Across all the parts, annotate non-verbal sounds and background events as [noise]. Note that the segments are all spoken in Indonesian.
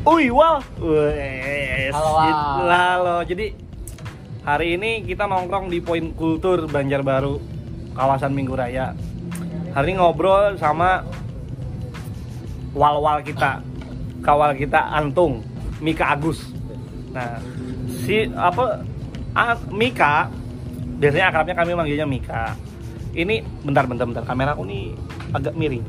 Uy, wow. Wes. Halo. Gitu. Halo. Jadi hari ini kita nongkrong di Poin Kultur Banjarbaru, kawasan Minggu Raya. Hari ini ngobrol sama wal-wal kita, kawal kita Antung, Mika Agus. Nah, si apa A- Mika biasanya akrabnya kami manggilnya Mika. Ini bentar bentar bentar kamera aku nih agak miring.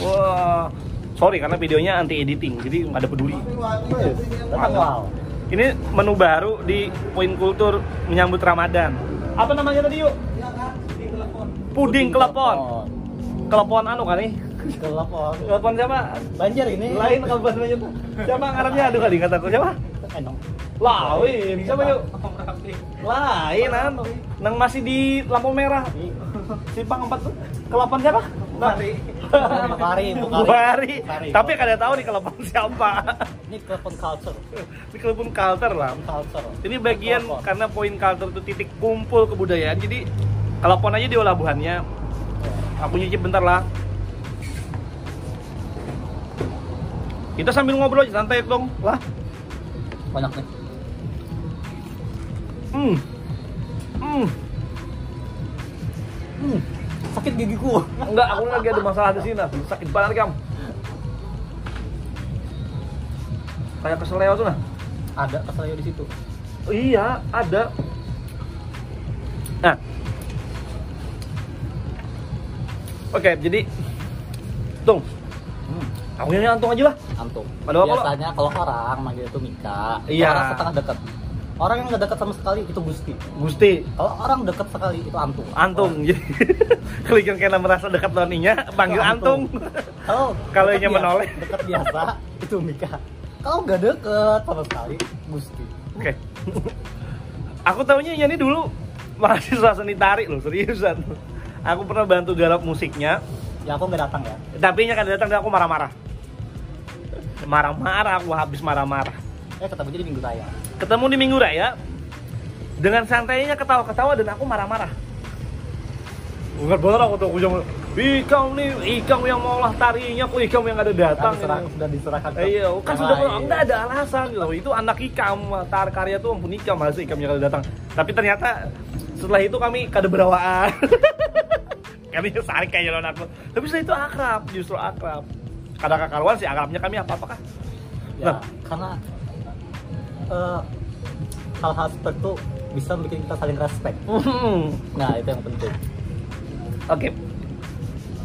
Wah. Sorry karena videonya anti editing, jadi nggak ada peduli. Ini menu baru di Poin Kultur menyambut Ramadan. Apa namanya tadi yuk? Puding kelepon. Kelepon anu nih? Telepon. Kelepon siapa? Banjar ini. Lain kalau bahasanya tuh. Siapa ngarapnya? Aduh kali kataku siapa? Enong. Lain. Siapa yuk? Lain anu. Nang masih di lampu merah. Simpang 4 tuh. Kelepon siapa? Bukari. Bukari, Bukari. Tapi kada tahu nih kelepon siapa. Ini telepon culture. Ini kelepon culture lah. Culture. Ini bagian karena poin culture itu titik kumpul kebudayaan. Jadi kelepon aja diolah buahannya. Aku nyicip bentar lah. Kita sambil ngobrol aja santai dong. Lah. banyak nih. Hmm. Hmm. Hmm. Sakit gigiku. Enggak, aku lagi ada masalah di sini. Sakit banget kam. Kayak keseleo tuh nah. Ada keselio di situ. Oh, iya, ada. Nah. Oke, jadi Tung, Hmm. aku nyanyi antung aja lah. Apa, Pak? Biasanya kalau orang manggil itu Mika, Iya. orang setengah dekat. Orang yang nggak dekat sama sekali itu Gusti. Gusti, Kalau orang dekat sekali itu Antum. antung. Jadi kalian kena merasa dekat doninya, panggil Itu antung. Kalau Kalau yang menoleh. dekat biasa itu Mika. Kalau nggak deket sama sekali Gusti. Oke. aku tahunya ini dulu mahasiswa seni tarik loh, seriusan. Aku pernah bantu garap musiknya, Ya aku nggak datang ya. tapi nya kan datang dan aku marah-marah. Marah-marah, aku habis marah-marah. Eh ketemu jadi minggu raya. ketemu di Minggu Raya dengan santainya ketawa-ketawa dan aku marah-marah. Enggak bener aku tuh aku cuma Ikam nih, Ikam yang mau olah tarinya, kok Ikam yang ada datang. Kan diserah, ini." sudah diserahkan. ke Eh, iya, kan sudah lain. enggak ada alasan loh. Itu anak Ikam, tar karya tuh ampun Ikam, masa Ikam yang ada datang. Tapi ternyata setelah itu kami kada berawaan. [laughs] kami saling kayak jalan aku. Tapi setelah itu akrab, justru akrab. Kadang kakaruan sih akrabnya kami apa-apakah? Ya, Nah. karena eh, hal-hal seperti itu bisa bikin kita saling respect. Nah itu yang penting. Oke.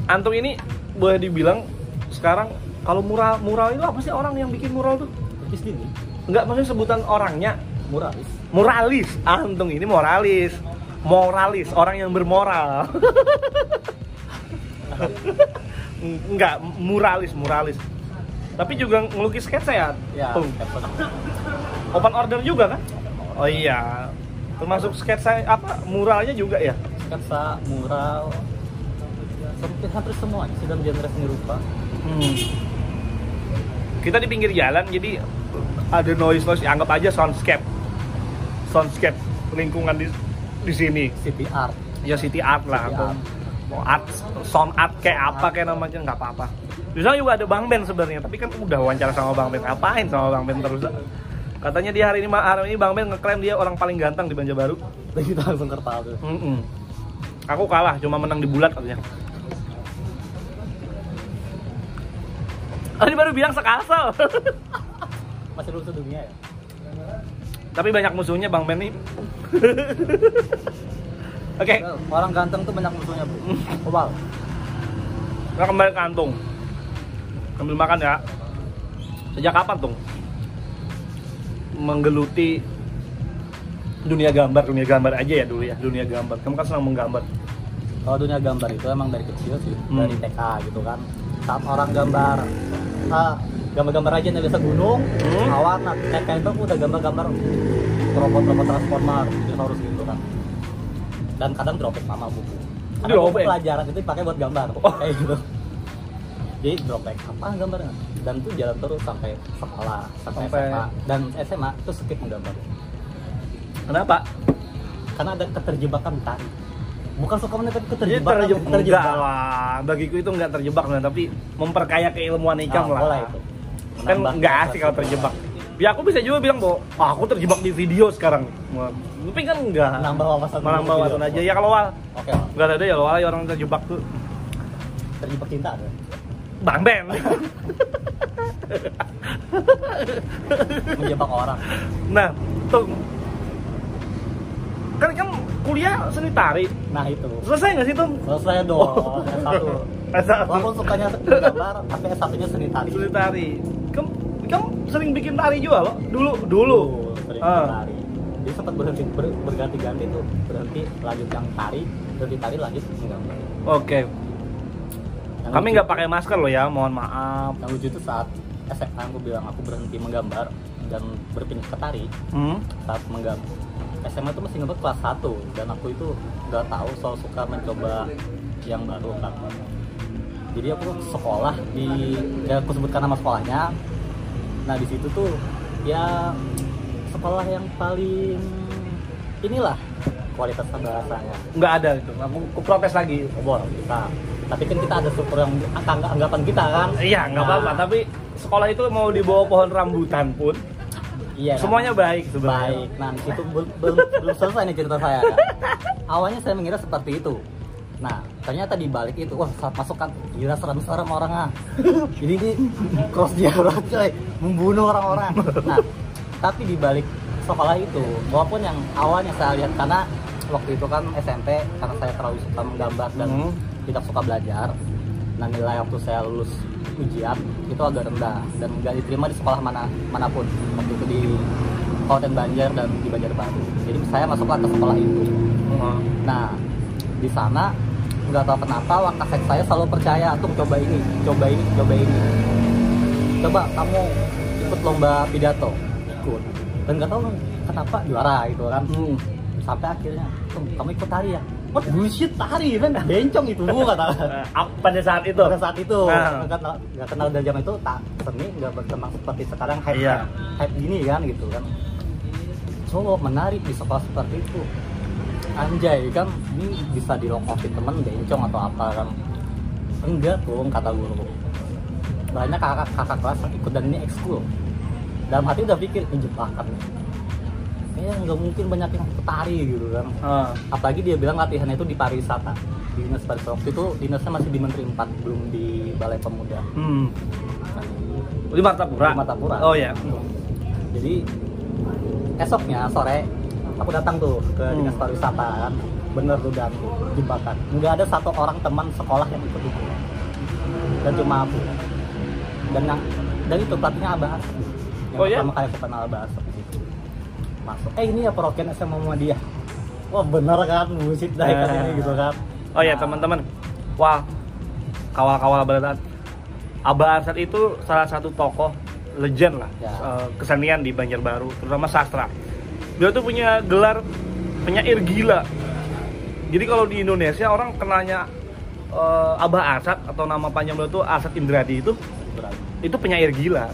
Antum ini boleh dibilang sekarang kalau mural mural itu apa sih orang yang bikin mural tuh? Di sini Enggak maksudnya sebutan orangnya muralis. muralis. Antung ini moralis. Moralis, orang yang bermoral. [laughs] Enggak, muralis, muralis. Tapi juga ngelukis sketsa ya? Ya, Tung. Open order juga kan? Oh iya. Termasuk sketsa apa? Muralnya juga ya? sketsa, mural, hampir hampir semua dalam genre seni rupa. Hmm. Kita di pinggir jalan jadi ada noise noise anggap aja soundscape. Soundscape lingkungan di di sini. City art. Ya city art lah City atau art. mau art sound art kayak apa kayak namanya nggak apa-apa. Di sana juga ada Bang Ben sebenarnya, tapi kan udah wawancara sama Bang Ben. Ngapain sama Bang Ben terus? Katanya dia hari ini hari ini Bang Ben ngeklaim dia orang paling ganteng di Banjarbaru. Dan kita langsung tertawa tuh. Mm-mm. Aku kalah, cuma menang di bulat katanya. Tadi baru bilang sekasal. [laughs] Masih belum sedunia ya. Tapi banyak musuhnya Bang Ben nih. [laughs] Oke, Orang ganteng tuh banyak musuhnya bro. Kebal. kita kembali ke Antung. Sambil makan ya. Sejak kapan Tung? Menggeluti dunia gambar, dunia gambar aja ya dulu ya, dunia gambar. Kamu kan senang menggambar. Kalau dunia gambar itu emang dari kecil sih, Hmm. dari TK gitu kan. Saat orang gambar, ah, gambar-gambar aja nih biasa gunung, Hmm. awan, nah TK itu aku udah gambar-gambar robot-robot transformer, dinosaurus gitu kan. Dan kadang dropback mama buku. Karena buku pelajaran itu dipakai buat gambar, Oh. kayak gitu. Jadi dropback apa gambarnya? Dan itu jalan terus sampai sekolah, sampai, Sampai- SMA. Dan SMA itu skip menggambar. Kenapa? Karena ada keterjebakan tari. Bukan suka menit tapi Jadi keterjebakan. terjebak, enggak lah. Bagiku itu enggak terjebak nah, tapi memperkaya keilmuan ikam Nah, lah. bola itu. kan nggak asik kalau terjebak ya aku bisa juga bilang bahwa ah, aku terjebak di video sekarang tapi kan enggak Menambah wawasan menambah dulu wawasan aja ya kalau wal oke nggak ada ya wal ya orang terjebak tuh terjebak cinta ada bang Ben. Menjebak orang. Nah tuh. Kan kan kuliah seni tari. Nah itu. Selesai nggak sih tuh selesai dong S1 S1. walaupun sukanya gambar tapi S1 nya seni tari. Seni tari. Kamu kamu sering bikin tari juga loh dulu dulu. Sering Ah. tari. Jadi sempat berhenti ber- berganti-ganti tuh. Berhenti lanjut yang tari berhenti tari lanjut menggambar oke Yang kami nggak pakai masker loh ya mohon maaf. Yang lucu itu saat SMA aku bilang aku berhenti menggambar dan berpindah ke tari. Hmm? saat menggambar SMA itu masih ngebat kelas 1 dan aku itu nggak tahu soal suka mencoba yang baru kan. Jadi aku sekolah di ya aku sebutkan nama sekolahnya. Nah di situ tuh ya sekolah yang paling inilah kualitas bahasanya nggak ada itu aku, aku protes lagi. Obor kita tapi kan kita ada syukur yang angg- anggapan kita kan? Iya nggak Nah, apa-apa tapi sekolah itu mau di bawah pohon rambutan pun iya kan? semuanya baik sebenarnya. Baik. Nah itu belum belum selesai nih cerita saya kan. awalnya saya mengira seperti itu. Nah ternyata di balik itu wah saat masuk kan gila serem-serem [laughs] orang ah jadi ini cross dialog coy membunuh orang-orang. Nah tapi di balik sekolah itu walaupun yang awalnya saya lihat karena waktu itu kan SMP karena saya terlalu suka menggambar dan Hmm. Tidak suka belajar nah nilai waktu saya lulus ujian itu agak rendah dan nggak diterima di sekolah mana mana pun. Waktu itu di Kabupaten Banjar dan di Banjarbaru jadi saya masuklah ke sekolah itu. Hmm. nah di sana nggak tahu kenapa wakasek saya selalu percaya tuh coba ini coba ini coba ini. Coba kamu ikut lomba pidato. Ikut. Dan nggak tahu kenapa juara gitu kan. Hmm. sampai akhirnya "Tum, kamu ikut tari ya What bullshit tari kan? Bencong itu kata ap- pada saat itu? Pada saat itu. Ah. nggak kenal nggak kenal dari zaman itu tak seni nggak berkembang seperti sekarang hype Iya. hype gini kan gitu kan. So menarik di sekolah seperti itu. Anjay kan ini bisa dilokotin temen bencong atau apa kan. Enggak tuh kata guru. Banyak kakak kakak kelas ikut dan ini ekskul. Dalam hati udah pikir ini jebakan kayaknya nggak mungkin banyak yang ikut tari gitu kan Ah. apalagi dia bilang latihannya itu di pariwisata di dinas pariwisata waktu itu dinasnya masih di Menteri 4 belum di Balai Pemuda Hmm. Di Martapura. Di Martapura. Oh ya. jadi esoknya sore aku datang tuh ke Hmm. dinas pariwisata kan bener tuh dan jebakan nggak ada satu orang teman sekolah yang ikut itu dan cuma aku dan yang dan itu pelatihnya Abah yang Oh, ya? pertama kali aku kenal Abah masuk eh ini ya perwakilan SMA Muhammadiyah wah bener kan musik dari Eh. ini gitu kan Oh ya Nah, teman-teman. Wah, kawal-kawal berat. Abah Arsad itu salah satu tokoh legend lah Ya. eh, kesenian di Banjarbaru, terutama sastra. Dia tuh punya gelar penyair gila. Jadi kalau di Indonesia orang kenalnya eh, Abah Arsad atau nama panjang beliau tuh Arsad Indradi itu itu penyair gila.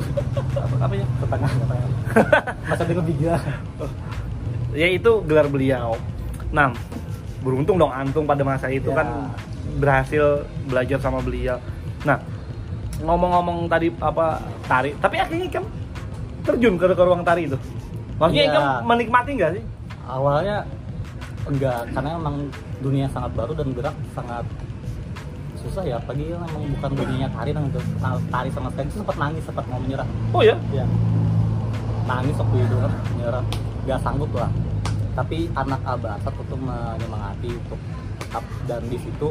Apa, apa ya? Setengah katanya. [laughs] Masa dia lebih gila. ya itu gelar beliau. Nah, beruntung dong antung pada masa itu Ya. kan berhasil belajar sama beliau. Nah, ngomong-ngomong tadi apa tari, tapi akhirnya kan terjun ke, ke ruang tari itu. Maksudnya Iya. kan menikmati nggak sih? Awalnya enggak, karena emang dunia sangat baru dan gerak sangat susah ya. Apalagi yang emang bukan dunianya tari kenal tari sama sekali. Itu sempat nangis, sempat mau menyerah. Oh ya? Ya. Nangis waktu itu kan menyerah. Gak sanggup lah. Tapi anak Abah Asad untuk menyemangati untuk tetap dan di situ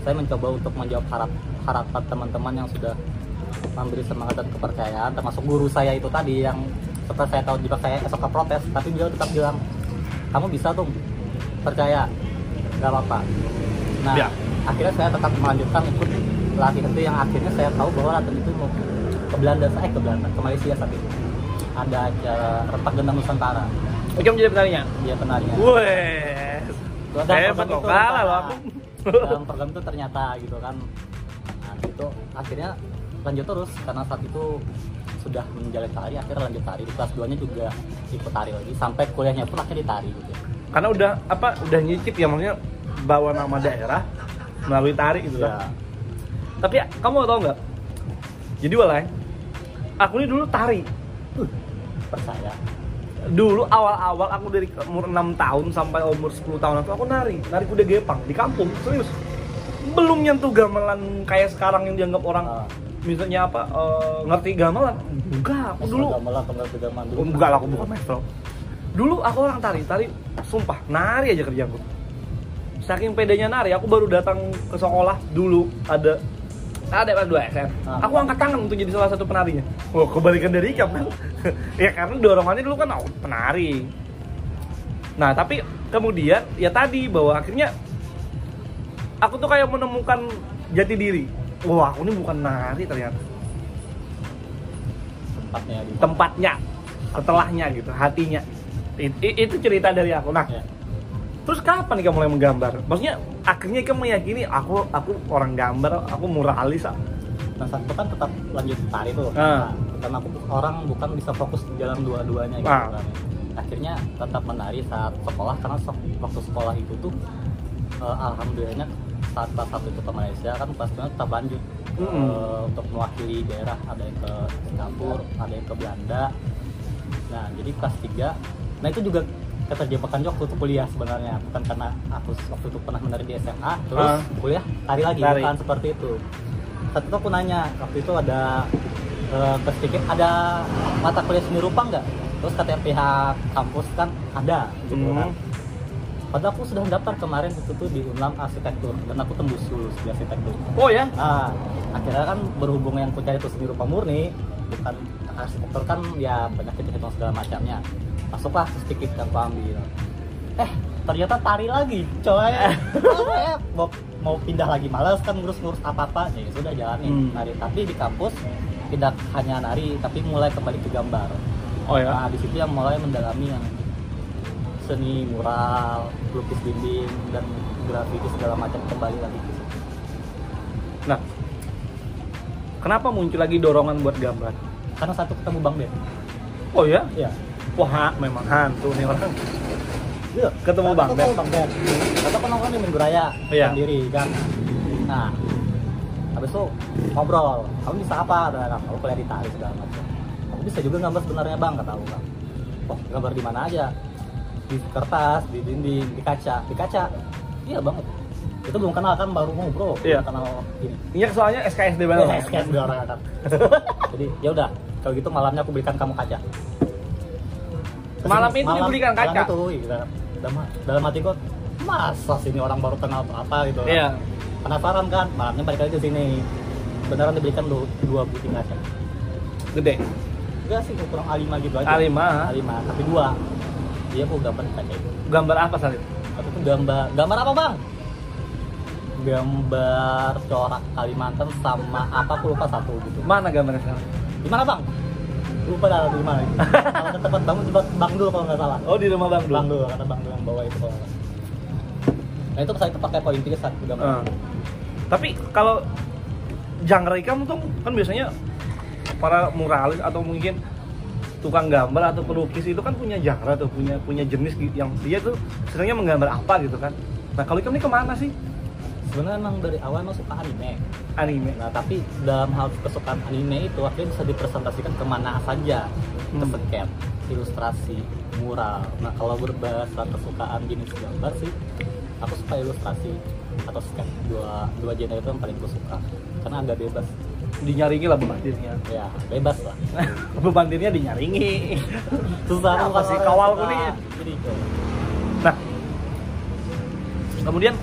saya mencoba untuk menjawab harap harapan teman-teman yang sudah memberi semangat dan kepercayaan termasuk guru saya itu tadi yang setelah saya tahu juga saya esok ke protes tapi beliau tetap bilang kamu bisa tuh percaya nggak apa-apa nah Ya. akhirnya saya tetap melanjutkan ikut latihan itu yang akhirnya saya tahu bahwa latihan itu mau ke Belanda eh ke Belanda ke Malaysia saat itu ada acara retak gendang Nusantara Oke, menjadi penarinya. dia penarinya Wes. Dalam Hebat itu kalah loh aku. dalam program itu ternyata gitu kan nah itu akhirnya lanjut terus karena saat itu sudah menjalani tari akhirnya lanjut tari di kelas 2 nya juga ikut tari lagi sampai kuliahnya pun akhirnya di tari gitu Karena udah apa udah nyicip ya maksudnya bawa nama daerah melalui tari gitu ya kan. Tapi kamu tau nggak? Jadi walai, aku ini dulu tari. percaya Dulu awal-awal aku dari umur 6 tahun sampai umur 10 tahun aku, aku nari, nari kuda gepang di kampung, serius. Belum nyentuh gamelan kayak sekarang yang dianggap orang Ah. misalnya apa eh, ngerti gamelan. Enggak, aku dulu gamelan atau gamelan dulu enggak aku bukan maestro. Dulu aku orang tari, tari sumpah nari aja kerjaku. Saking pedenya nari, aku baru datang ke sekolah dulu ada ada pas 2 SM. Ah. Aku angkat tangan untuk jadi salah satu penarinya. Oh, kebalikan dari Ikam kan. [laughs] ya karena dorongannya dulu kan oh, penari. Nah, tapi kemudian ya tadi bahwa akhirnya aku tuh kayak menemukan jati diri. Wah, aku ini bukan nari ternyata. tempatnya di Tempatnya, setelahnya gitu, hatinya. I- i- itu cerita dari aku. Nah, Ya. Terus kapan kamu mulai menggambar? Maksudnya akhirnya kamu meyakini aku aku orang gambar, aku muralis. ah. Nah saat itu kan tetap lanjut tari tuh. Ah. Nah, karena aku orang bukan bisa fokus di dalam dua-duanya gitu Ah. kan. Akhirnya tetap menari saat sekolah karena waktu sekolah itu tuh eh, alhamdulillahnya saat kelas satu itu ke Malaysia kan kelas dua tetap lanjut eh, Mm-mm. untuk mewakili daerah ada yang ke Singapura, ada yang ke Belanda. Nah jadi kelas 3 Nah itu juga keterjebaan juga waktu itu kuliah sebenarnya bukan karena aku waktu itu pernah menari di SMA terus Ah. kuliah tari lagi Tari. bukan seperti itu saat itu aku nanya waktu itu ada eh, sedikit ada mata kuliah seni rupa nggak terus katanya pihak kampus kan ada gitu Hmm. kan padahal aku sudah daftar kemarin itu tuh di Unlam arsitektur dan aku tembus lulus di arsitektur Oh ya? nah akhirnya kan berhubung yang aku cari itu seni rupa murni bukan arsitektur kan ya banyak hitung segala macamnya masuklah sedikit aku ambil eh ternyata tari lagi coy Saya mau mau pindah lagi malas kan ngurus-ngurus apa-apa ya sudah Hmm. jalanin nari tapi di kampus tidak hanya nari tapi mulai kembali ke gambar Oh ya. nah di situ yang mulai mendalami yang seni mural lukis dinding dan grafiti segala macam kembali lagi ke situ. Nah, kenapa muncul lagi dorongan buat gambar? karena satu ketemu bang Ben Oh ya? Iya. Wah, memang hantu nih orang. Iya, Ketemu Bang Ben. Bang Ben. Kata kan di Minggu Raya Iya. sendiri kan. Nah, habis itu ngobrol. Kamu bisa apa? Kata kan, aku kuliah di tari segala macam. Aku bisa juga gambar sebenarnya bang, kata aku kan. Oh, gambar di mana aja? Di kertas, di dinding, di kaca, di kaca. Iya banget. Itu belum kenal kan, baru ngobrol. Iya. Belum kenal ini. Iya soalnya SKSD banget. Ya, [laughs] SKS dua orang kan. [laughs] Jadi ya udah, kalau gitu malamnya aku belikan kamu kaca. Malam itu dibelikan kaca? Malam itu, iya. Dalam, dalam hati gue, masa sini orang baru kenal atau apa gitu. Iya. Penasaran kan, malamnya balik lagi ke sini. Beneran dibelikan dua, dua butir kaca. Gede. Enggak sih, kurang A5 gitu aja. A5? A5, tapi dua. Dia aku gambar kaca itu. Gambar apa Salib? Tapi itu gambar, gambar apa bang? Gambar corak Kalimantan sama apa aku lupa satu gitu. Mana gambarnya Salib? Di mana bang? Lupa dah di mana. Kalau ke tempat bang, tempat bang dulu kalau nggak salah. Oh, di rumah Bang Dul. Bang dulu, kata bang dulu yang bawa itu kalau nggak salah. Nah itu saya itu pakai poin tiga satu gambar. Eh. Tapi kalau genre kamu tuh kan biasanya para muralis atau mungkin tukang gambar atau pelukis itu kan punya genre tuh punya punya jenis yang dia tuh senangnya menggambar apa gitu kan nah kalau kamu ini ke mana sih Sebenarnya emang dari awal emang suka anime. anime Nah tapi dalam hal kesukaan anime itu akhirnya bisa dipresentasikan ke mana saja. Ke Hmm. sketch, ilustrasi, mural. Nah kalau berbahasa kesukaan jenis gambar sih, aku suka ilustrasi atau sketch dua dua genre itu yang paling aku suka karena agak bebas dinyaringi lah beban dirinya ya bebas lah [laughs] beban dirinya dinyaringi [laughs] susah Apa sih jadi gitu. nah kemudian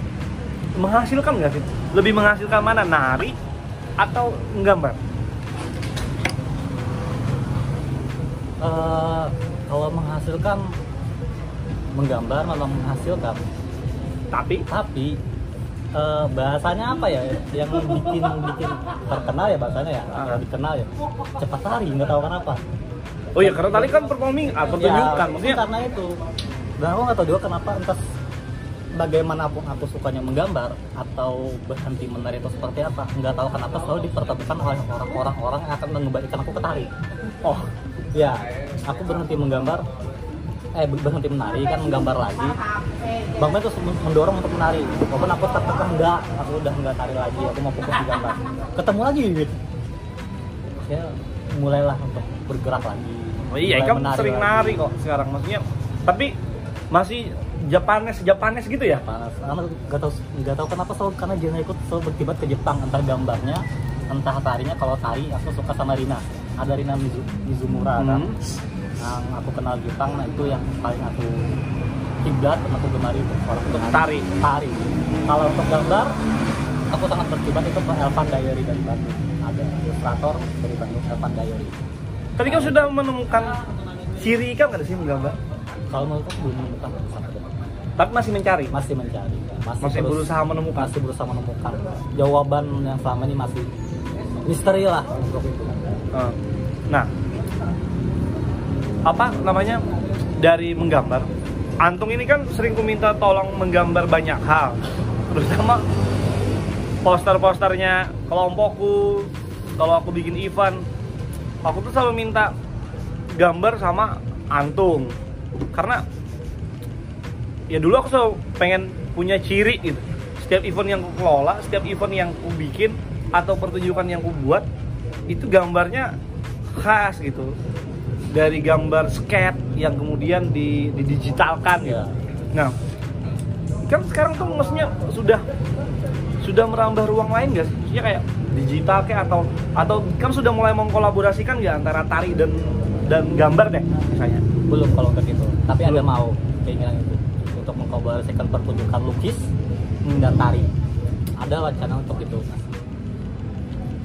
menghasilkan nggak sih? Lebih menghasilkan mana? Nari atau nggambar Eh, kalau menghasilkan menggambar memang menghasilkan. Tapi? Tapi eh, bahasanya apa ya? Yang bikin bikin terkenal ya bahasanya ya? Ah. yang dikenal ya? Cepat lari nggak tahu kenapa. Oh ya karena tadi kan performing ah, pertunjukan ya, maksudnya. karena itu. Dan aku nggak tahu juga kenapa entah bagaimanapun aku sukanya menggambar atau berhenti menari atau seperti apa nggak tahu kenapa selalu dipertemukan oleh orang-orang orang yang akan mengembalikan aku ke tari. Oh ya aku berhenti menggambar eh berhenti menari kan menggambar lagi. Bang Ben terus mendorong untuk menari. Walaupun aku tetap enggak aku udah enggak tari lagi aku mau fokus di gambar. Ketemu lagi gitu. Saya mulailah untuk bergerak lagi Oh iya, kamu sering lagi. nari kok sekarang maksudnya. Tapi masih Japanes Japanes gitu ya? panas. Karena nggak tahu nggak tahu kenapa selalu karena Jena ikut selalu berkibat ke Jepang. Entah gambarnya entah tarinya. Kalau tari aku suka sama Rina. Ada Rina Mizu, Mizumura kan? Hmm. yang aku kenal Jepang nah itu yang paling aku kiblat dan aku gemari itu. Orang untuk Tari. tari. Kalau untuk gambar aku sangat berkibat itu ke Elvan Diary dari Bandung. Ada ilustrator dari Bandung Elvan Diary Tapi kamu sudah menemukan ciri kamu nggak sih menggambar? Kalau menurut aku belum menemukan Tapi masih mencari. masih mencari masih, Masih terus- berusaha menemukan. masih berusaha menemukan jawaban yang selama ini masih misteri lah untuk itu Eh, Nah, apa namanya dari menggambar? Antung ini kan sering ku minta tolong menggambar banyak hal, terutama poster-posternya kelompokku. Kalau aku bikin event, aku tuh selalu minta gambar sama Antung, karena ya dulu aku selalu pengen punya ciri gitu. Setiap event yang ku kelola, setiap event yang ku bikin atau pertunjukan yang ku buat itu gambarnya khas gitu dari gambar skate yang kemudian di, didigitalkan gitu. Ya. Nah, kan sekarang tuh maksudnya sudah sudah merambah ruang lain gak sih? Maksudnya kayak digital kayak atau atau kan sudah mulai mengkolaborasikan ya antara tari dan dan gambar deh misalnya. belum kalau ke gitu tapi ada Belum. mau keinginan itu untuk mengkolaborasikan pertunjukan lukis Hmm. dan tari ada wacana untuk itu Mas.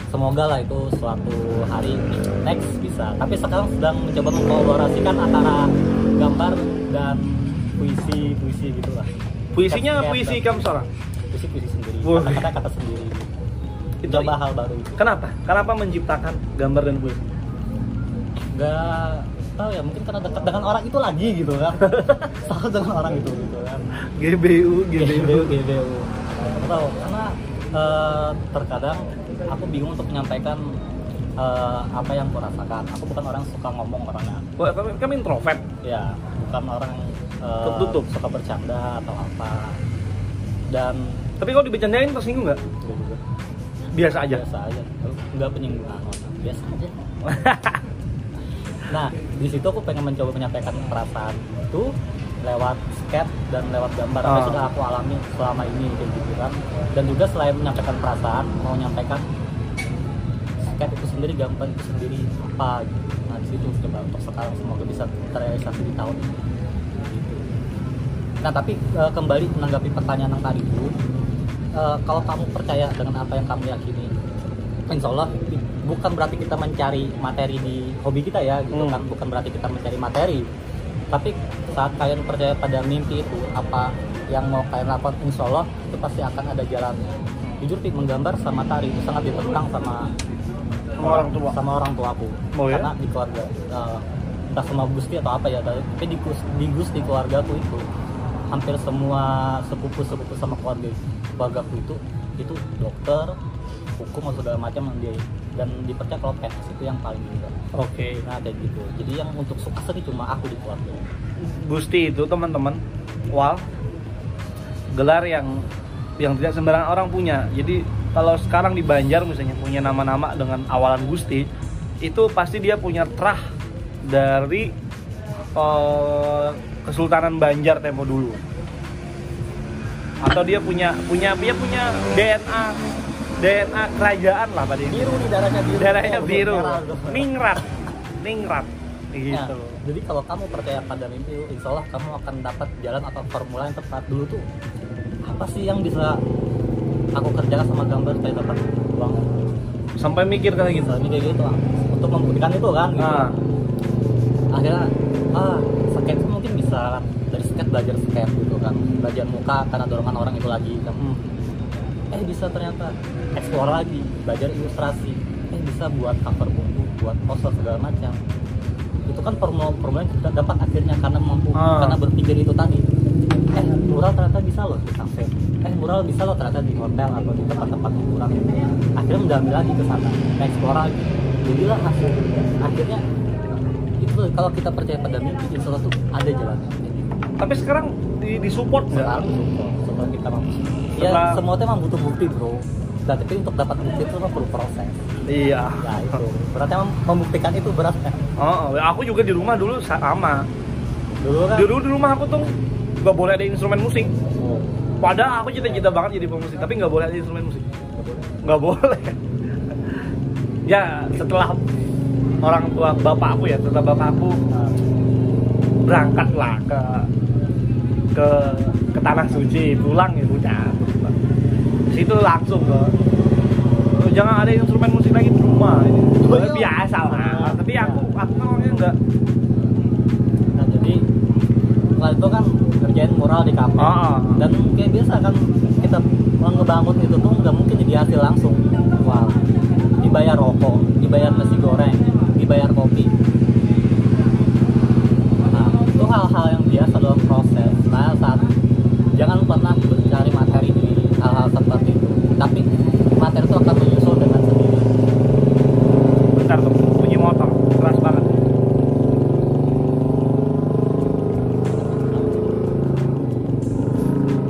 semoga lah itu suatu hari next bisa tapi sekarang sedang mencoba mengkolaborasikan antara gambar dan puisi puisi gitu lah Puisinya puisi kamu seorang. puisi puisi sendiri Wah. kata kata sendiri Itu hal baru itu Kenapa? Kenapa menciptakan gambar dan puisi? Nggak tahu ya mungkin karena dekat dengan orang itu lagi gitu kan. [laughs] Selalu dengan orang itu gitu kan. GBU, GBU GBU tahu karena eh, terkadang aku bingung untuk menyampaikan eh, apa yang aku rasakan aku bukan orang suka ngomong orangnya. Wah, kami, kami introvert. ya bukan orang eh, Tertutup. suka bercanda atau apa. Dan Tapi kalau dibercandain tersinggung nggak? Biasa aja. biasa aja. Nggak penyinggungan. Biasa aja [laughs] nah di situ aku pengen mencoba menyampaikan perasaan itu lewat sketch dan lewat gambar apa yang Ah. sudah aku alami selama ini kayak gitu kan dan juga selain menyampaikan perasaan mau menyampaikan sketch itu sendiri gambar itu sendiri apa gitu. nah di situ coba untuk sekarang semoga bisa terrealisasi di tahun ini gitu. nah tapi eh, kembali menanggapi pertanyaan yang tadi Bu eh, kalau kamu percaya dengan apa yang kamu yakini insya Allah bukan berarti kita mencari materi di hobi kita ya gitu Hmm. kan bukan berarti kita mencari materi tapi saat kalian percaya pada mimpi itu apa yang mau kalian lakukan insya Allah itu pasti akan ada jalannya jujur Pi, menggambar sama tari itu sangat ditentang sama Sama orang tua. sama orang tuaku Oh, ya? karena di keluarga eh, entah sama Gusti atau apa ya tapi di, Gus- di Gus di keluargaku itu hampir semua sepupu sepupu sama keluarga keluargaku itu itu dokter hukum atau segala macam dia dan dipercaya kalau PNS itu yang paling juga Oke. nah kayak gitu jadi yang untuk suka seni cuma aku di keluarga Gusti itu teman-teman, wal gelar yang yang tidak sembarangan orang punya. Jadi kalau sekarang di Banjar misalnya punya nama-nama dengan awalan Gusti, itu pasti dia punya trah dari eh, Kesultanan Banjar tempo dulu. Atau dia punya punya dia punya DNA DNA kerajaan lah pada ini. biru nih darahnya biru Darahnya Oh, biru. Ningrat. Ningrat. Nah, Gitu. jadi kalau kamu percaya pada mimpi, insya Allah kamu akan dapat jalan atau formula yang tepat dulu tuh. Apa sih yang bisa aku kerjakan sama gambar supaya dapat uang? Sampai mikir kayak gitu. Misalnya kayak gitu, untuk membuktikan itu kan. Gitu. Nah, Akhirnya, ah, skate mungkin bisa dari skate belajar skate gitu kan, belajar muka karena dorongan orang itu lagi. Kan. hmm. Eh bisa ternyata explore lagi, belajar ilustrasi. Eh bisa buat cover buku, buat poster segala macam. Itu kan formula-formula yang kita dapat akhirnya karena mampu, Ah. karena berpikir itu tadi. Eh mural ternyata bisa loh di kafe. Eh mural bisa loh ternyata di hotel atau di tempat-tempat hiburan. Akhirnya mendalami lagi ke sana, explore lagi. Jadilah hasil akhirnya itu kalau kita percaya pada mimpi insya Allah tuh ada jalannya tapi sekarang di, di support nggak sekarang support kita mampu ya Setelah- semua emang butuh bukti bro. Dan tapi untuk dapat bukti itu emang perlu proses. Iya. Ya itu. Berarti emang membuktikan itu berat kan Oh, aku juga di rumah dulu sama. dulu kan? Dulu di rumah aku tuh nggak boleh ada instrumen musik. oh, Padahal aku cita-cita banget jadi pemusik, tapi nggak boleh ada instrumen musik. nggak boleh. Nggak boleh. [laughs] ya setelah orang tua bapak aku ya, setelah bapak aku Nah, berangkat lah ke ke ke tanah suci pulang ya udah. Situ langsung ke "Oh, jangan ada instrumen musik lagi di rumah. Ini Oh, iya. biasa lah. Tapi aku aku kan orangnya enggak. Nah jadi setelah itu kan kerjain mural di kafe. Ah. dan kayak biasa kan kita ngebangun itu tuh nggak mungkin jadi hasil langsung. Wow dibayar rokok dibayar nasi goreng dibayar kopi nah itu hal-hal yang biasa dalam proses nah saat jangan pernah mencari materi di hal-hal seperti itu tapi materi itu akan menyusul dengan sendiri bentar tuh bunyi motor keras banget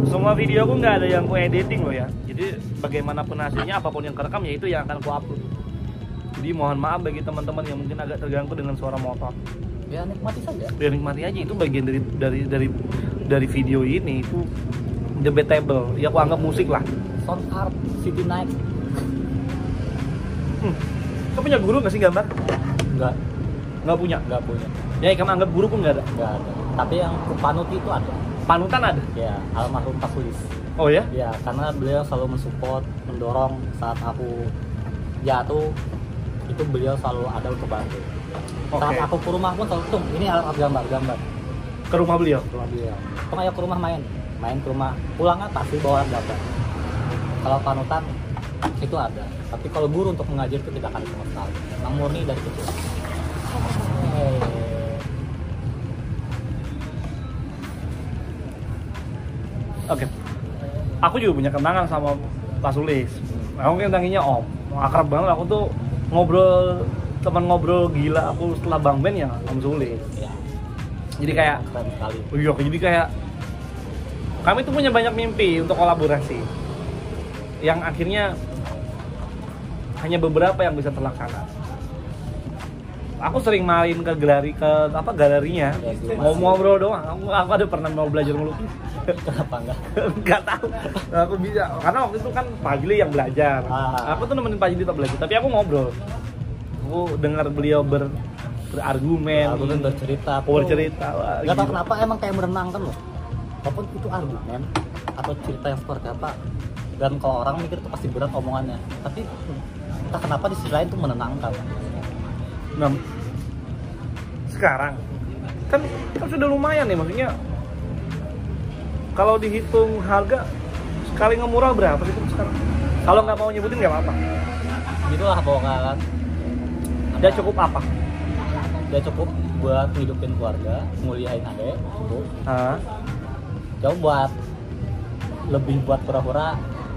semua video aku nggak ada yang ku editing loh ya. Jadi bagaimanapun hasilnya apa pun yang kerekam ya itu yang akan ku upload. Jadi mohon maaf bagi teman-teman yang mungkin agak terganggu dengan suara motor. Ya nikmati saja. Ya nikmati aja. Itu bagian dari dari dari dari video ini. Itu debatable. Ya aku anggap musik lah. Sound art city night. Hmm. Kau punya guru nggak sih gambar? Nggak. Nggak punya? Nggak punya. Ya kamu anggap guru pun nggak ada? Nggak ada. Tapi yang kupanut itu ada panutan ada? Ya almarhum Pak Sulis oh ya? Ya karena beliau selalu mensupport mendorong saat aku jatuh itu beliau selalu ada untuk bantu. Oke. saat aku ke rumah pun selalu tung ini alat gambar gambar. Ke rumah beliau? Ke rumah beliau. Tung ayo ke rumah main. Main ke rumah. Pulangnya pasti bawa alat gambar. Kalau panutan itu ada. Tapi kalau guru untuk mengajar itu tidak akan sama sekali memang murni dari kecil Eh, Aku juga punya kenangan sama Pak Sulis. Aku kan tanginya Om. Akrab banget aku tuh ngobrol teman ngobrol gila aku setelah Bang Ben ya Om Sulis. ya Jadi kayak keren sekali oh iya, jadi kayak kami tuh punya banyak mimpi untuk kolaborasi. Yang akhirnya hanya beberapa yang bisa terlaksana. Aku sering main ke galeri ke apa galerinya, Ya, gitu. mau ngobrol doang. Aku, aku ada pernah mau belajar ngelukis. kenapa enggak [laughs] nggak tahu aku bisa karena waktu itu kan Jili yang belajar Ah. aku tuh nemenin Pak Jili tak belajar tapi aku ngobrol aku dengar beliau ber berargumen aku kan bercerita aku bercerita wah, Gak tau gila. kenapa emang kayak menenangkan loh Walaupun itu argumen Atau cerita yang seperti apa Dan kalau orang mikir itu pasti berat omongannya Tapi entah kenapa di sisi lain tuh menenangkan Nah, sekarang? Kan kan sudah lumayan nih maksudnya. Kalau dihitung harga sekali ngemural berapa sih sekarang? Kalau nggak mau nyebutin nggak apa-apa. Itulah pokoknya dia cukup apa? Dia cukup buat ngidupin keluarga Nguliahin adek cukup Hah? Jauh buat Lebih buat pura-pura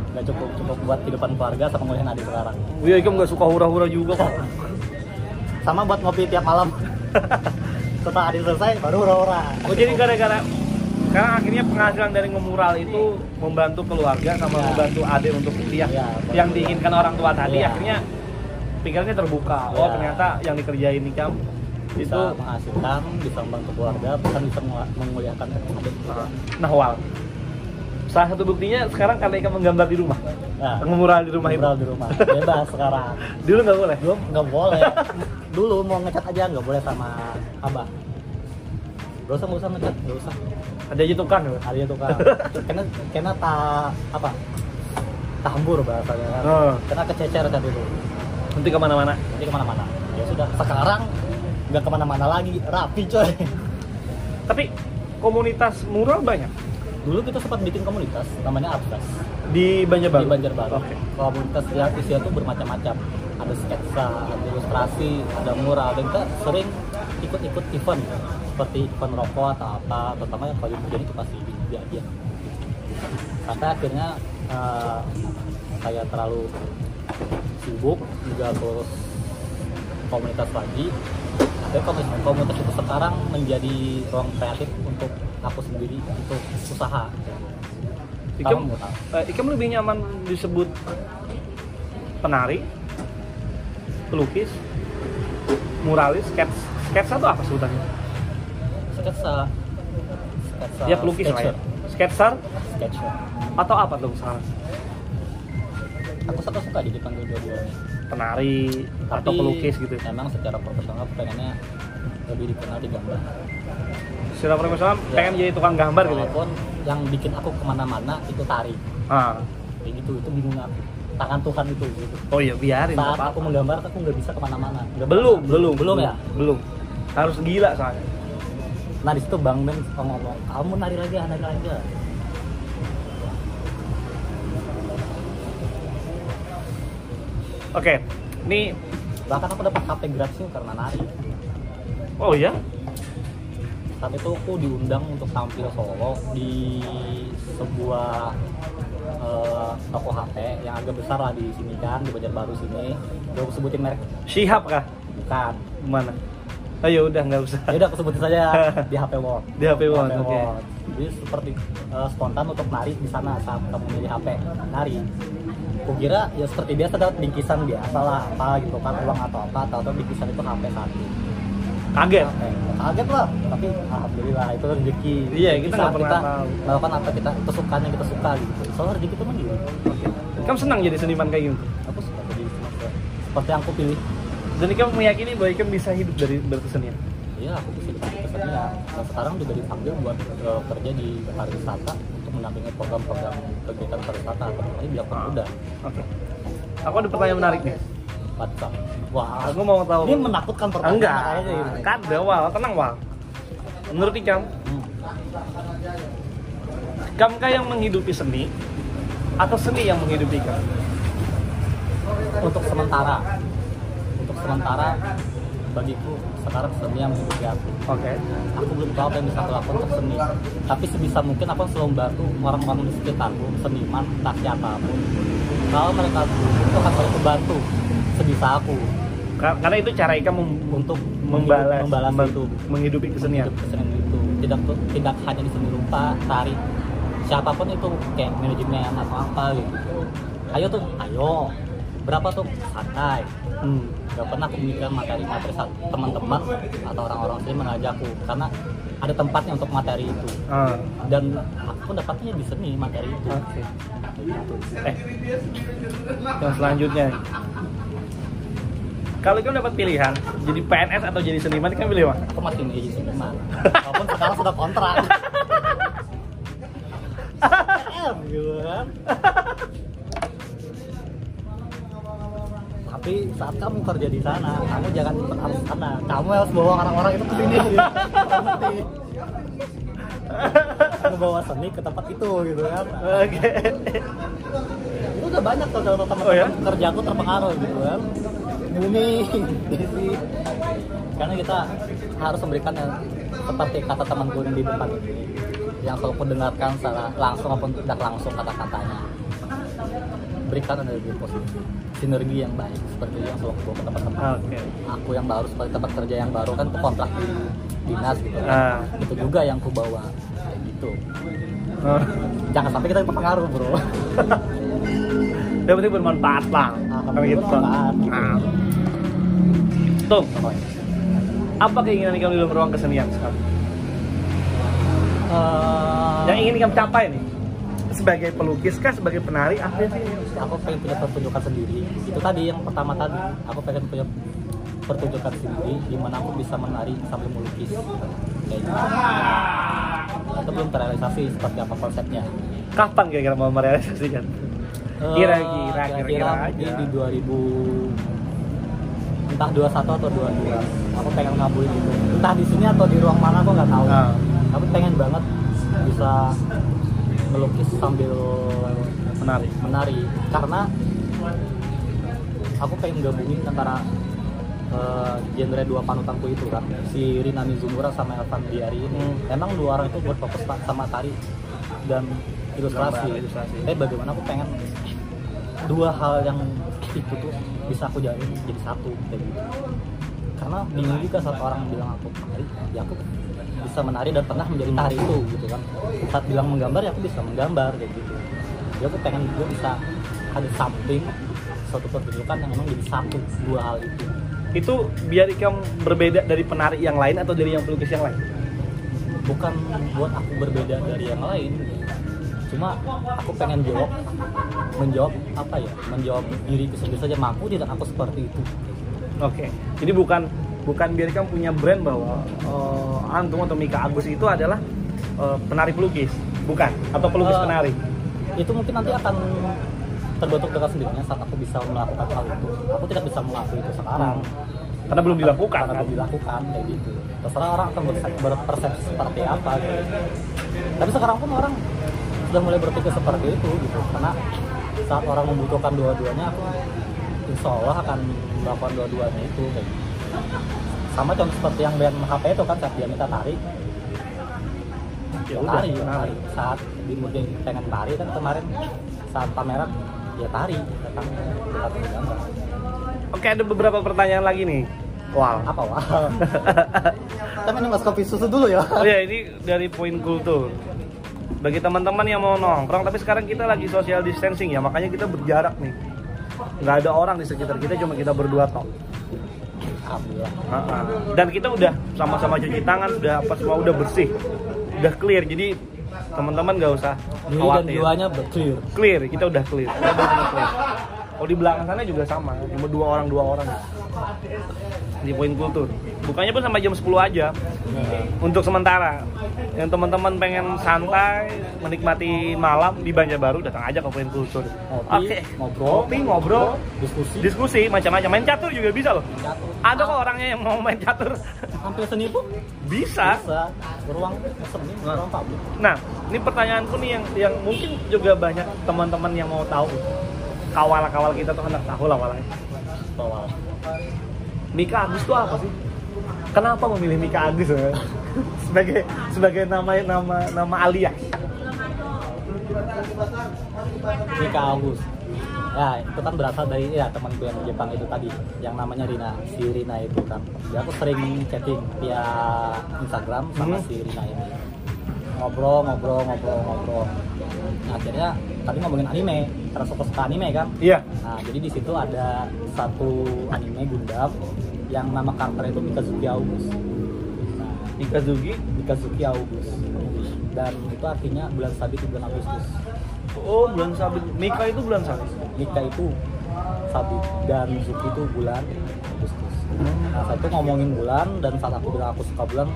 Gak cukup cukup buat kehidupan keluarga sama nguliahin adik sekarang. Wih, Ikem nggak suka hura-hura juga kok. [laughs] Sama buat ngopi tiap malam [laughs] Setelah adik selesai baru ora-ora Oh jadi gara-gara karena akhirnya penghasilan dari ngemural itu membantu keluarga sama Ya. membantu adik untuk kuliah Ya, yang diinginkan orang tua tadi Ya. akhirnya pikirannya terbuka oh Ya. ternyata yang dikerjain nikam bisa itu menghasilkan, bisa membantu keluarga, bahkan bisa mengu- menguliakan adik nah wal salah satu buktinya sekarang karena Ika menggambar di rumah Nah, ngemural di rumah itu ngobrol di rumah. Bebas sekarang. [laughs] dulu nggak boleh Belum nggak boleh. [laughs] Dulu mau ngecat aja nggak boleh sama abah. Gak usah nggak usah ngecat, nggak usah. ada aja tukang ya Ada tuh kan. [laughs] Karena karena ta apa? Tahambur bahasanya kan. Oh. Karena kececer cat itu. nanti ke mana-mana Jadi ke mana-mana. Ya sudah. Sekarang nggak ke mana-mana lagi, rapi coy. tapi komunitas mural banyak Dulu kita sempat bikin komunitas, namanya Abdas. Di Banjarbaru di Banjarbaru. oke Komunitas yang isinya tuh bermacam-macam. Ada sketsa, ada ilustrasi, ada mural. Dan kita sering ikut-ikut event seperti event rokok atau apa. Terutama yang paling terjadi itu pasti di dia aja. Sampai akhirnya eh, saya terlalu sibuk juga terus komunitas lagi. Komunitas, komunitas itu sekarang menjadi ruang kreatif untuk aku sendiri untuk usaha. Ikam, tahu? eh, Ikam lebih nyaman disebut penari, pelukis, muralis, sketsa, sketsa itu apa sebutannya? Sketsa, sketsa, ya pelukis lah ya. Sketser Sketcher. atau apa dong sekarang? Aku suka suka jadi panggil dua-duanya. Penari atau pelukis gitu. Emang secara profesional pengennya lebih dikenal di gambar. Secara profesional Ya. pengen jadi tukang gambar gitu ya? Yang bikin aku ke mana-mana itu tari. Ah. Kayak gitu, itu bingung aku. Tangan Tuhan itu gitu. Oh iya biarin Saat apa-apa. aku menggambar aku nggak bisa ke mana-mana. Belum, belum, belum ya. Belum. Harus gila soalnya. Nah di situ Bang Ben suka ngomong, kamu nari lagi, nari lagi. ah." Oke, ini Bahkan aku dapat HP gratis karena nari. oh ya, Saat itu aku diundang untuk tampil solo di sebuah eh, toko HP yang agak besar lah di sini kan di Banjarbaru sini. Gak aku sebutin merek, Shihab kah? bukan. Mana? Oh ya udah nggak usah. Ya udah aku sebutin saja [laughs] di HP World. Di HP World, oke. World. Jadi seperti eh, spontan untuk nari di sana saat kamu milih HP nari. Aku kira ya seperti biasa dapat bingkisan biasa lah apa gitu kan uang atau apa atau atau bingkisan itu HP satu. Kaget. Kaget lah, tapi alhamdulillah itu rezeki. Iya, kita Di nggak pernah kita tahu. melakukan apa kita kesukaan yang kita suka gitu. Soalnya rezeki itu mandiri. Kamu senang jadi seniman kayak gitu? Aku suka jadi seniman. seperti yang aku pilih. Dan kamu meyakini bahwa kamu bisa hidup dari berkesenian? Iya, aku bisa dikasih kesenian. Dan sekarang juga dipanggil buat eh, kerja di pariwisata untuk mendampingi program-program kegiatan pariwisata. Tadi bilang Ah. udah, Oke. Aku ada pertanyaan menarik nih. Baca. Wah, Aku mau tahu. ini menakutkan pertanyaan Enggak. kayaknya ini. Kada wal, tenang wal. Menurut Ikam, Hmm. Ikamkah yang menghidupi seni atau seni yang menghidupi Ikam? Untuk sementara, untuk sementara bagiku sekarang seni yang menghidupi aku. Oke. Aku belum tahu apa yang bisa aku lakukan untuk seni. Tapi sebisa mungkin aku selalu membantu orang-orang di sekitarku, seniman, entah siapa pun. Kalau mereka butuh, itu akan sebisa aku Ka- Karena itu cara Ikam mem- untuk membalas, membalas membantu itu. menghidupi kesenian. Hidup kesenian itu tidak tidak hanya di seni rupa tari siapa pun itu kayak manajemen atau apa gitu ayo tuh ayo berapa tuh santai Hmm. gak pernah aku mikir materi-materi saat teman-teman atau orang-orang sini mengajakku karena ada tempatnya untuk materi itu Ah. dan aku dapatnya di seni materi itu. Gitu. Eh, yang selanjutnya. Kalau kamu dapat pilihan, jadi PNS atau jadi seniman, kamu pilih mana? aku masih menjadi seniman. [laughs] Walaupun sekarang sudah kontrak. [laughs] PM gitu kan. Tapi saat kamu kerja di sana kamu jangan harus sana. Kamu harus bawa orang-orang itu ke sini. [laughs] Membawa seni ke tempat itu gitu kan. Oke. itu udah banyak tuh teman-teman Oh ya? kerjaku terpengaruh gitu kan Bumi karena kita harus memberikan yang seperti kata temanku yang di depan yang selalu aku dengarkan secara langsung maupun tidak langsung kata-katanya berikan energi positif sinergi yang baik seperti yang selalu aku ke teman-teman Oke. aku yang baru seperti tempat kerja yang baru kan kontrak di dinas gitu kan Ah. itu juga yang aku bawa kayak gitu Oh. jangan sampai kita terpengaruh bro [laughs] Yang penting bermanfaat lah. Ah, Kan gitu. bermanfaat, gitu. Nah. Tuh, pokoknya apa keinginan kamu di dalam ruang kesenian sekarang? Eh, Yang ingin kamu capai nih? Sebagai pelukis kah, sebagai penari, apa sih? aku pengen punya pertunjukan sendiri itu tadi yang pertama tadi aku pengen punya pertunjukan sendiri di mana aku bisa menari sambil melukis kayak gitu itu belum terrealisasi seperti apa konsepnya Kapan kira-kira mau merealisasikan? Eh, Kira-kira, kira-kira aja. di 2000 entah 21 atau 22 aku pengen ngabulin itu entah di sini atau di ruang mana aku nggak tahu Ah. tapi pengen banget bisa melukis sambil Menari. menari karena aku pengen gabungin antara eh, genre dua panutanku itu kan si Rina Mizumura sama Elvan Diari ini Hmm. emang dua orang itu berfokus pa- sama tari dan ilustrasi ilustrasi. tapi bagaimana aku pengen dua hal yang itu tuh bisa aku jalin jadi satu kayak gitu. Karena bingung juga saat orang bilang aku penari ya aku bisa menari dan pernah menjadi tari itu gitu kan. Saat bilang menggambar ya aku bisa menggambar kayak gitu. Ya aku pengen juga bisa ada something suatu pertunjukan yang memang jadi satu dua hal itu. Itu biar ikam berbeda dari penari yang lain atau dari yang pelukis yang lain? Bukan buat aku berbeda dari yang lain cuma aku pengen jawab menjawab apa ya? Menjawab diriku sendiri saja. Mampu tidak aku seperti itu. Oke. Jadi bukan bukan biar kamu punya brand bahwa uh, Antung atau Mika Agus itu adalah uh, penari pelukis. Bukan. Atau pelukis Eh, penari. itu mungkin nanti akan terbentuk dengan sendirinya saat aku bisa melakukan hal itu. Aku tidak bisa melakukan itu sekarang. Karena belum dilakukan karena kan? belum dilakukan kayak gitu. Terserah orang akan berpersepsi seperti apa gitu. Tapi sekarang pun orang sudah mulai berpikir seperti itu gitu. Karena saat orang membutuhkan dua-duanya aku insya Allah akan melakukan dua-duanya itu kayak gitu. sama contoh seperti yang band HP itu kan saat dia minta tari ya ya udah. tari, tari. saat di mungkin pengen tari kan kemarin saat pameran ya tari datang oke ada beberapa pertanyaan lagi nih. Wow apa wah [laughs] tapi ini mas kopi susu dulu ya. Oh ya ini dari poin kultur. Bagi teman-teman yang mau nongkrong, tapi sekarang kita lagi social distancing ya, makanya kita berjarak nih. Nggak ada orang di sekitar kita, cuma kita berdua tok. Ha-ha. Dan kita udah sama-sama cuci tangan, udah apa semua udah bersih, udah clear. Jadi teman-teman nggak usah diri dan khawatir. jiwanya clear Clear, kita udah clear. Kita udah clear. Oh di belakang sana juga sama, cuma dua orang dua orang. Di poin kultur. Bukannya pun sampai jam 10 aja untuk sementara yang teman-teman pengen santai menikmati malam di Banjarbaru datang aja ke Poin Kultur. Ngopi, ngobrol, Ngopi, ngobrol diskusi. diskusi macam-macam. Main catur juga bisa loh. Catur. ada kok orangnya yang mau main catur. Hampir seni pun bisa. Bisa. Ruang seni ruang publik nah ini pertanyaanku nih yang yang mungkin juga banyak teman-teman yang mau tahu. Kawal-kawal kita tuh hendak tahu lah walanya bawah Mika Agus tuh apa sih? Kenapa memilih Mika Agus ya? Sebagai sebagai nama nama nama alias Mika Agus. Ya itu kan berasal dari ya teman gue yang Jepang itu tadi. Yang namanya Rina si Rina itu kan. Ya aku sering chatting via Instagram sama Hmm. si Rina ini. Ngobrol ngobrol ngobrol ngobrol. Nah, akhirnya tadi ngomongin anime karena suka suka anime kan? Iya. Nah, jadi di situ ada satu anime Gundam yang nama karakter itu Mikazuki August. Nah, Mikazuki Mikazuki August. Dan itu artinya bulan sabit di bulan Agustus. oh bulan sabit Mika itu bulan sabit Mika itu sabit dan Zuki itu bulan Agustus. Nah, saat itu ngomongin bulan dan saat aku bilang aku suka bulan,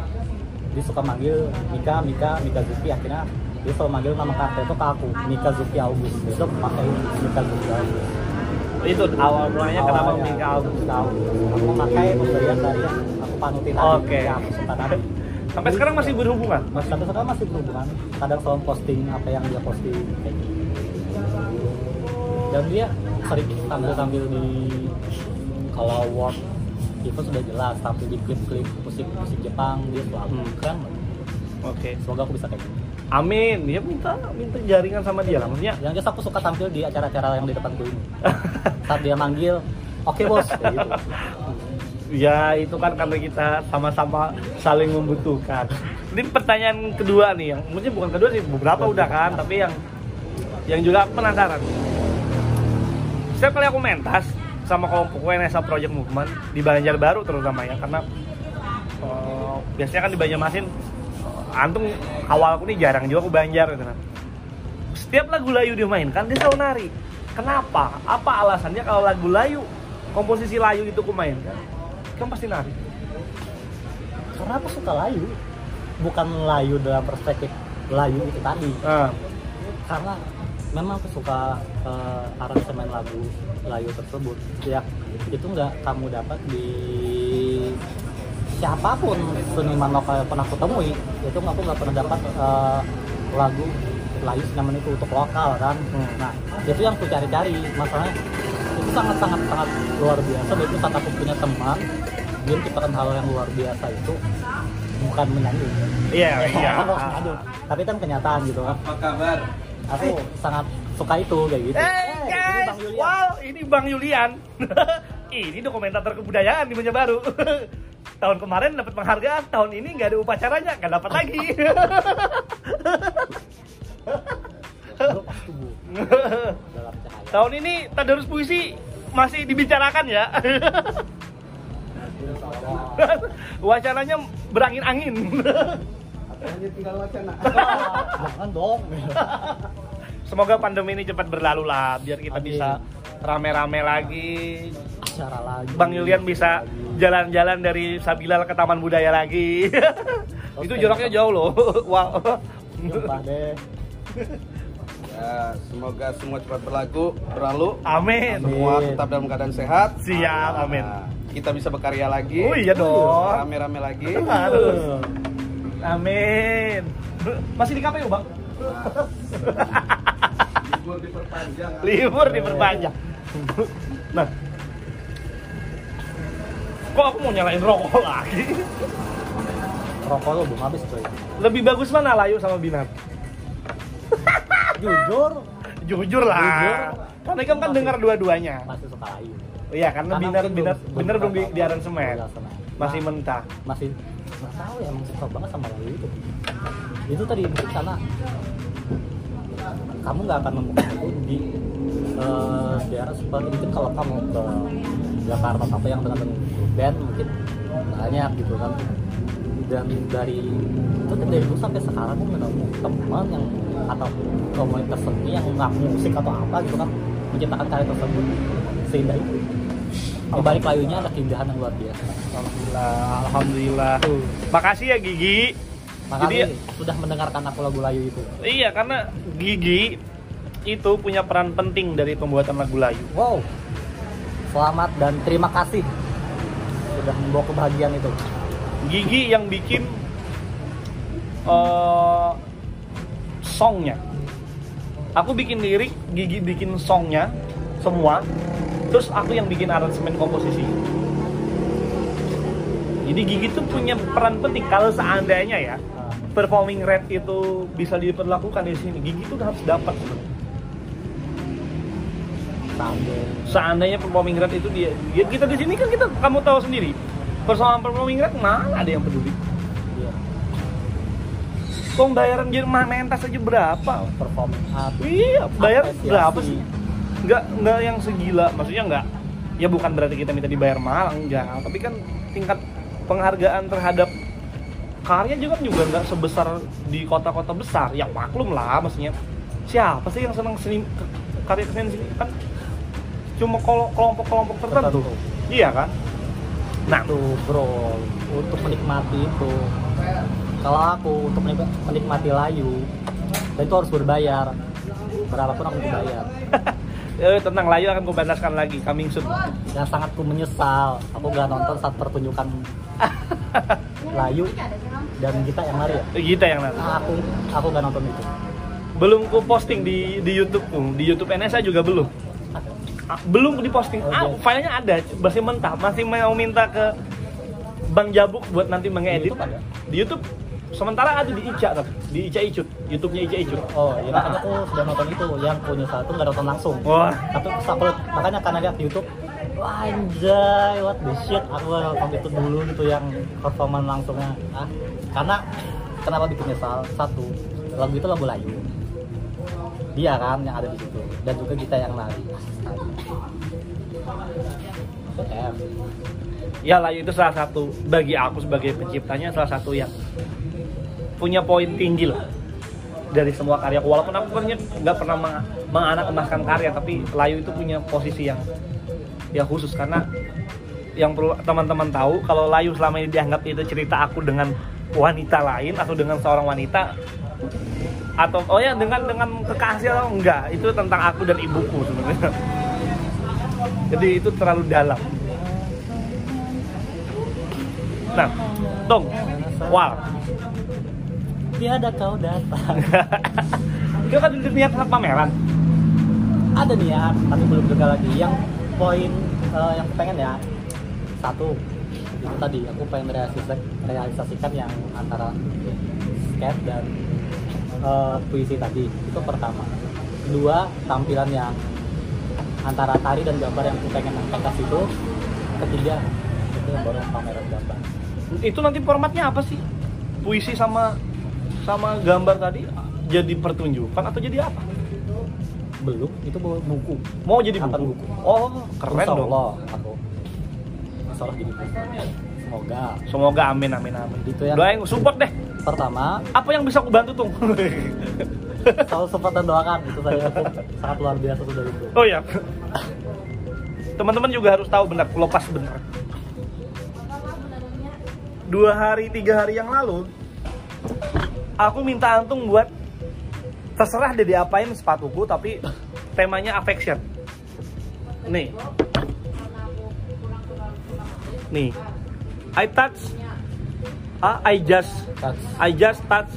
dia suka manggil Mika, Mika, Mikazuki. Akhirnya dia selalu manggil nama karakter itu ke aku, Mikazuki August. Dia selalu pakai Mikazuki August. itu awal mulanya kenapa Mika Agus tahu aku pakai pemberian dari panutin yang aku suka tadi sampai sekarang masih berhubungan? Mas sampai sekarang masih berhubungan. Kadang selalu posting apa yang dia posting. Kayak gitu dan dia sering tampil tampil di kalau award itu sudah jelas tampil di klip-klip musik musik Jepang dia selalu Hmm. keren. Oke. Semoga aku bisa kayak gitu amin. Dia minta minta jaringan sama dia lah maksudnya. Yang jelas aku suka tampil di acara-acara yang di depanku ini. Saat dia manggil oke bos. [laughs] Kayak gitu ya itu kan karena kita sama-sama saling membutuhkan. Ini pertanyaan kedua nih yang mungkin bukan kedua sih beberapa udah kan tapi yang yang juga aku penasaran. Setiap kali aku mentas sama kelompok WNSA Project Movement di Banjarbaru terutama ya karena eh, biasanya kan di Banjarmasin eh, antum awalku nih jarang juga aku Banjar gitu kan. Setiap lagu layu dimainkan dia selalu nari kenapa? Apa alasannya kalau lagu layu komposisi layu itu kumainkan kan pasti nari karena aku suka layu. Bukan layu dalam perspektif layu itu tadi. Ah. Karena memang aku suka eh, aransemen lagu layu tersebut. Ya itu nggak kamu dapat di siapa pun seniman lokal yang pernah aku temui. Itu aku nggak pernah dapat eh, lagu layu senyaman itu untuk lokal kan. Hmm. nah itu yang aku cari-cari. Masalahnya itu sangat sangat sangat luar biasa dan itu saat aku punya teman dia menciptakan hal yang luar biasa itu bukan menyanyi iya [laughs] iya tapi kan kenyataan gitu kan Apa kabar? aku sangat suka itu kayak gitu Eh, ini guys, Bang Yulian. wow ini Bang Yulian. [laughs] ini dokumentator kebudayaan di Banjarbaru. [laughs] tahun kemarin dapat penghargaan, tahun ini nggak ada upacaranya, nggak dapat lagi. Tahun ini tadarus puisi masih dibicarakan ya. [laughs] Wacananya berangin-angin. Katanya tinggal wacana. Jangan dong. Semoga pandemi ini cepat berlalu lah, biar kita Amin. bisa rame-rame lagi. Acara lagi. Bang Yulian bisa jalan-jalan dari Sabilal ke Taman Budaya lagi. Itu jaraknya jauh loh. Wow. Jumpa deh. [laughs] Ya, semoga semua cepat berlaku, berlalu. Amin. Semua Amin. tetap dalam keadaan sehat. Siap, amin. Nah, kita bisa berkarya lagi. Oh iya dong. Rame-rame lagi. [laughs] Harus. Amin. Masih di KPU, Bang? Libur diperpanjang. Libur diperpanjang. Nah. Kok aku mau nyalain rokok lagi? Rokok lu belum habis coy. Lebih bagus mana Layu sama Binar? Jujur Jujur lah. Jujur. Karena kamu kan dengar dua-duanya. masih suka layu. Iya, karena Karena Binar Binar belum- Binar belum di, di aransemen. aransemen. Masih Nah, mentah. masih nggak tahu ya emang suka banget sama layu itu. Itu tadi mungkin karena kamu nggak akan menemukan itu di eh, daerah seperti mungkin kalau kamu ke Jakarta apa yang dengan band mungkin banyak gitu kan dan dari itu kan dari dulu sampai sekarang aku menemu teman yang atau komunitas seni yang nggak musik atau apa gitu kan menciptakan karya tersebut. Seindah itu di balik layunya ada keindahan yang luar biasa. Alhamdulillah, alhamdulillah. Makasih ya Gigi. makasih Jadi- sudah mendengarkan aku lagu layu itu. Iya, karena Gigi itu punya peran penting dari pembuatan lagu Layu. wow. Selamat dan terima kasih. Sudah membawa kebahagiaan itu. Gigi yang bikin eh songnya. Aku bikin lirik, Gigi bikin songnya semua. Terus aku yang bikin aransemen komposisi. Jadi Gigi tuh punya peran penting kalau seandainya ya Nah, performing rate itu bisa diperlakukan di sini. Gigi tuh harus dapat seandainya performing rate itu dia, ya kita di sini kan kita kamu tahu sendiri persoalan performing rate mana ada yang peduli kok bayaran Jerman mentas aja berapa? Performing art iya bayar Apresiasi. berapa sih? Nggak nggak yang segila. Maksudnya nggak ya bukan berarti kita minta dibayar mahal enggak. Tapi kan tingkat penghargaan terhadap karya juga juga nggak sebesar di kota-kota besar. Ya maklum lah maksudnya. Siapa sih yang senang seni karya kesenian di sini? Kan cuma kelo- kelompok-kelompok tertentu. Tertentu. iya kan? Nah. Itu bro. Untuk menikmati itu kalau aku untuk menik- menikmati layu dan itu harus berbayar. Berapapun aku bayar [laughs] eh, tentang layu akan kubantaskan lagi coming soon. Dan sangat ku menyesal aku nggak nonton saat pertunjukan [laughs] layu dan kita yang lari ya? Kita yang nanti Nah, aku aku nggak nonton itu. Belum ku posting di di YouTube di YouTube NSA juga belum. Belum diposting. Oh, ah, iya. filenya ada masih mentah masih mau minta ke Bang Jabuk buat nanti mengedit YouTube ada? di YouTube sementara ada di Ica tapi di Ica Icut YouTube-nya Ica Icut oh ya makanya aku sudah nonton itu yang aku nyesal itu nggak nonton langsung. Wah. Tapi aku makanya karena lihat di YouTube wah anjay what the shit. Aku nonton itu dulu gitu yang performan langsungnya. Ah karena kenapa bikin nyesal? Satu lagu itu lagu layu. Dia kan yang ada di situ. Dan juga kita yang nari F ya layu itu salah satu bagi aku sebagai penciptanya salah satu yang punya poin tinggi lah dari semua karya walaupun aku sebenarnya nggak pernah meng- menganak emaskan karya tapi layu itu punya posisi yang yang khusus. Karena yang perlu teman-teman tahu kalau layu selama ini dianggap itu cerita aku dengan wanita lain atau dengan seorang wanita atau oh ya dengan dengan kekasih atau enggak itu tentang aku dan ibuku sebenarnya. [laughs] Jadi itu terlalu dalam. Nah dong wal tiada kau datang [laughs] itu kan niat pameran? Ada niat tapi belum juga lagi. Yang poin eh, yang pengen ya satu. Itu tadi aku pengen realisasikan, realisasikan yang antara sketch dan eh, puisi tadi. Itu pertama. Kedua tampilan yang antara tari dan gambar yang aku pengen angkat ke situ ketiga itu baru pameran gambar. Itu nanti formatnya apa sih? Puisi sama sama gambar tadi jadi pertunjukan atau jadi apa? belum itu bawa buku Mau jadi Akan buku? buku. Oh, keren Insya dong. Allah aku Insya Allah jadi buku semoga Semoga amin amin amin. Itu yang- Doain support deh. pertama Apa yang bisa aku bantu tuh? [laughs] selalu sempat dan doakan itu saja sangat luar biasa sudah itu oh ya. Teman-teman juga harus tahu benar, lepas benar. Dua hari, tiga hari yang lalu, aku minta antung buat terserah deh diapain sepatuku, tapi temanya affection. Nih, nih, I touch, ah, I just, Touch I just touch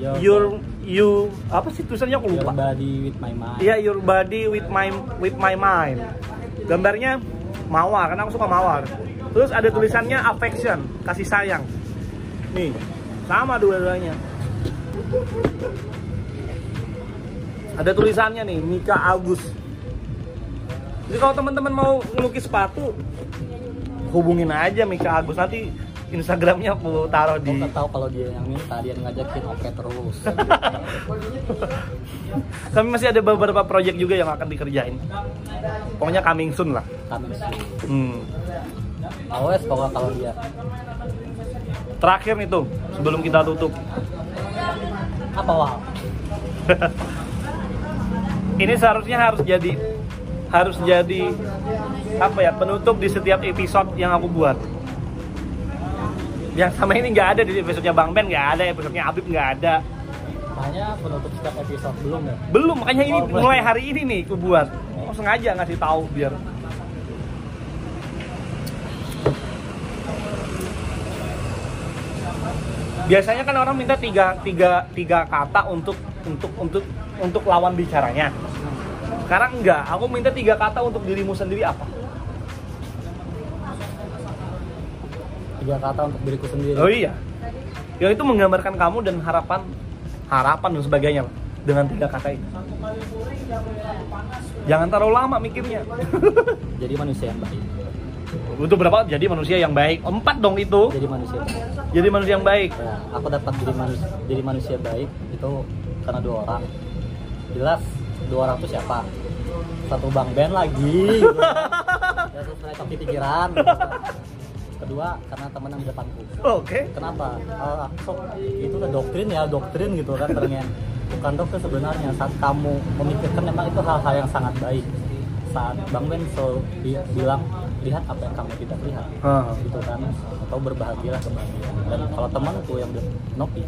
Your- your, you, apa sih tulisannya aku your lupa. body with my mind Iya, your body with my with my mind. Gambarnya mawar, karena aku suka mawar. Terus ada tulisannya affection, kasih sayang. Nih, sama dua-duanya. Ada tulisannya nih, Mika Agus. Jadi kalau teman-teman mau ngelukis sepatu, hubungin aja Mika Agus. Nanti Instagramnya aku taruh di kan tahu kalau dia yang minta dia ngajakin oke terus [laughs] Kami masih ada beberapa project juga yang akan dikerjain. Pokoknya coming soon lah. kami sih Hmm. awas kalau kalau dia Terakhir nih tuh, sebelum kita tutup. Apa wah [laughs] Ini seharusnya harus jadi harus jadi apa ya penutup di setiap episode yang aku buat. Yang sama ini nggak ada di episodenya Bang Ben nggak ada, episodenya Abib nggak ada. hanya penutup setiap episode belum ya Belum, makanya ini Oh, mulai hari ini nih aku buat. Oh, sengaja ngasih tahu biar biasanya kan orang minta tiga, tiga, tiga kata untuk untuk untuk untuk lawan bicaranya. Sekarang enggak. Aku minta tiga kata untuk dirimu sendiri apa? Tiga kata untuk diriku sendiri. Oh iya. Yang itu menggambarkan kamu dan harapan harapan dan sebagainya dengan tiga kata itu jangan terlalu lama mikirnya. [laughs] Jadi manusia yang baik Butuh berapa? Jadi manusia yang baik. Empat dong itu. jadi manusia. Jadi manusia yang baik. Ya, aku dapat jadi manusia jadi manusia baik itu karena dua orang jelas dua orang itu siapa satu bang Ben lagi gitu kan. ya terus mereka pikiran gitu kedua karena teman yang di depanku Oke. kenapa Eh, aku sok itu udah doktrin ya doktrin gitu kan pengen bukan doktrin sebenarnya saat kamu memikirkan memang itu hal-hal yang sangat baik saat bang Ben selalu bi- bilang lihat apa yang kamu tidak lihat. Ah. gitu kan? Atau berbahagialah kebahagiaan dan kalau temanku yang udah Nopi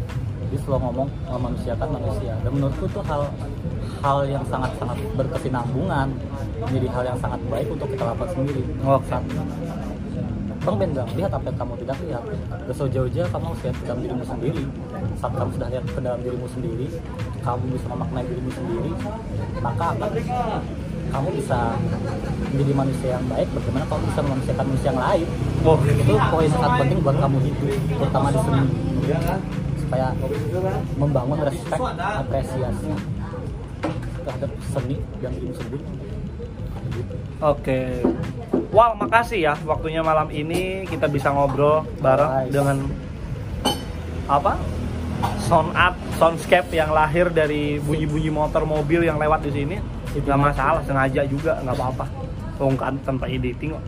dia selalu ngomong memanusiakan manusia dan menurutku itu hal hal yang sangat sangat berkesinambungan menjadi hal yang sangat baik untuk kita lakukan sendiri. Oke. Saat Bang Ben bilang, lihat apa yang kamu tidak lihat. Gak so jauh-jauh kamu harus lihat ke dalam dirimu sendiri. Saat kamu sudah lihat ke dalam dirimu sendiri Kamu bisa memaknai dirimu sendiri Maka apa? Kamu bisa menjadi manusia yang baik Bagaimana kamu bisa memanusiakan manusia yang lain Oh, Itu poin sangat penting buat kamu hidup Terutama di seni Supaya membangun respect, apresiasi terhadap seni dirimu sendiri Gitu. Oke. Wal, makasih ya waktunya malam ini kita bisa ngobrol bareng Nice. dengan apa? Sound art, soundscape yang lahir dari bunyi-bunyi motor mobil yang lewat di sini. Gak masalah, sengaja juga, nggak apa-apa. Tongkan tanpa editing kok.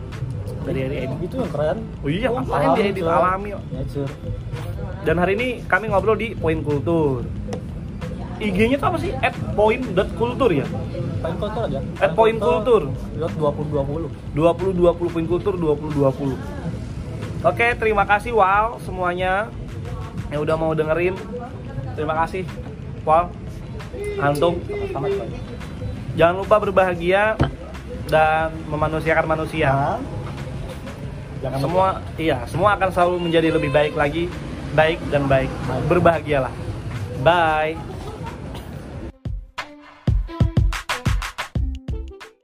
Dari hari edit. Itu yang keren Oh iya, Oh, ngapain diedit Cur. alami kok. Nature. Dan hari ini kami ngobrol di Poin Kultur. IG-nya tuh apa sih? At point.kultur ya? Poin kultur aja. At Poin Kultur. Lot 2020. 20 20 Poin Kultur 20 20. Oke, terima kasih Wal semuanya yang udah mau dengerin. Terima kasih Wal. Antum, Sama jangan lupa berbahagia dan memanusiakan manusia. Jangan Semua iya, semua akan selalu menjadi lebih baik lagi, baik dan baik. Berbahagialah. Bye.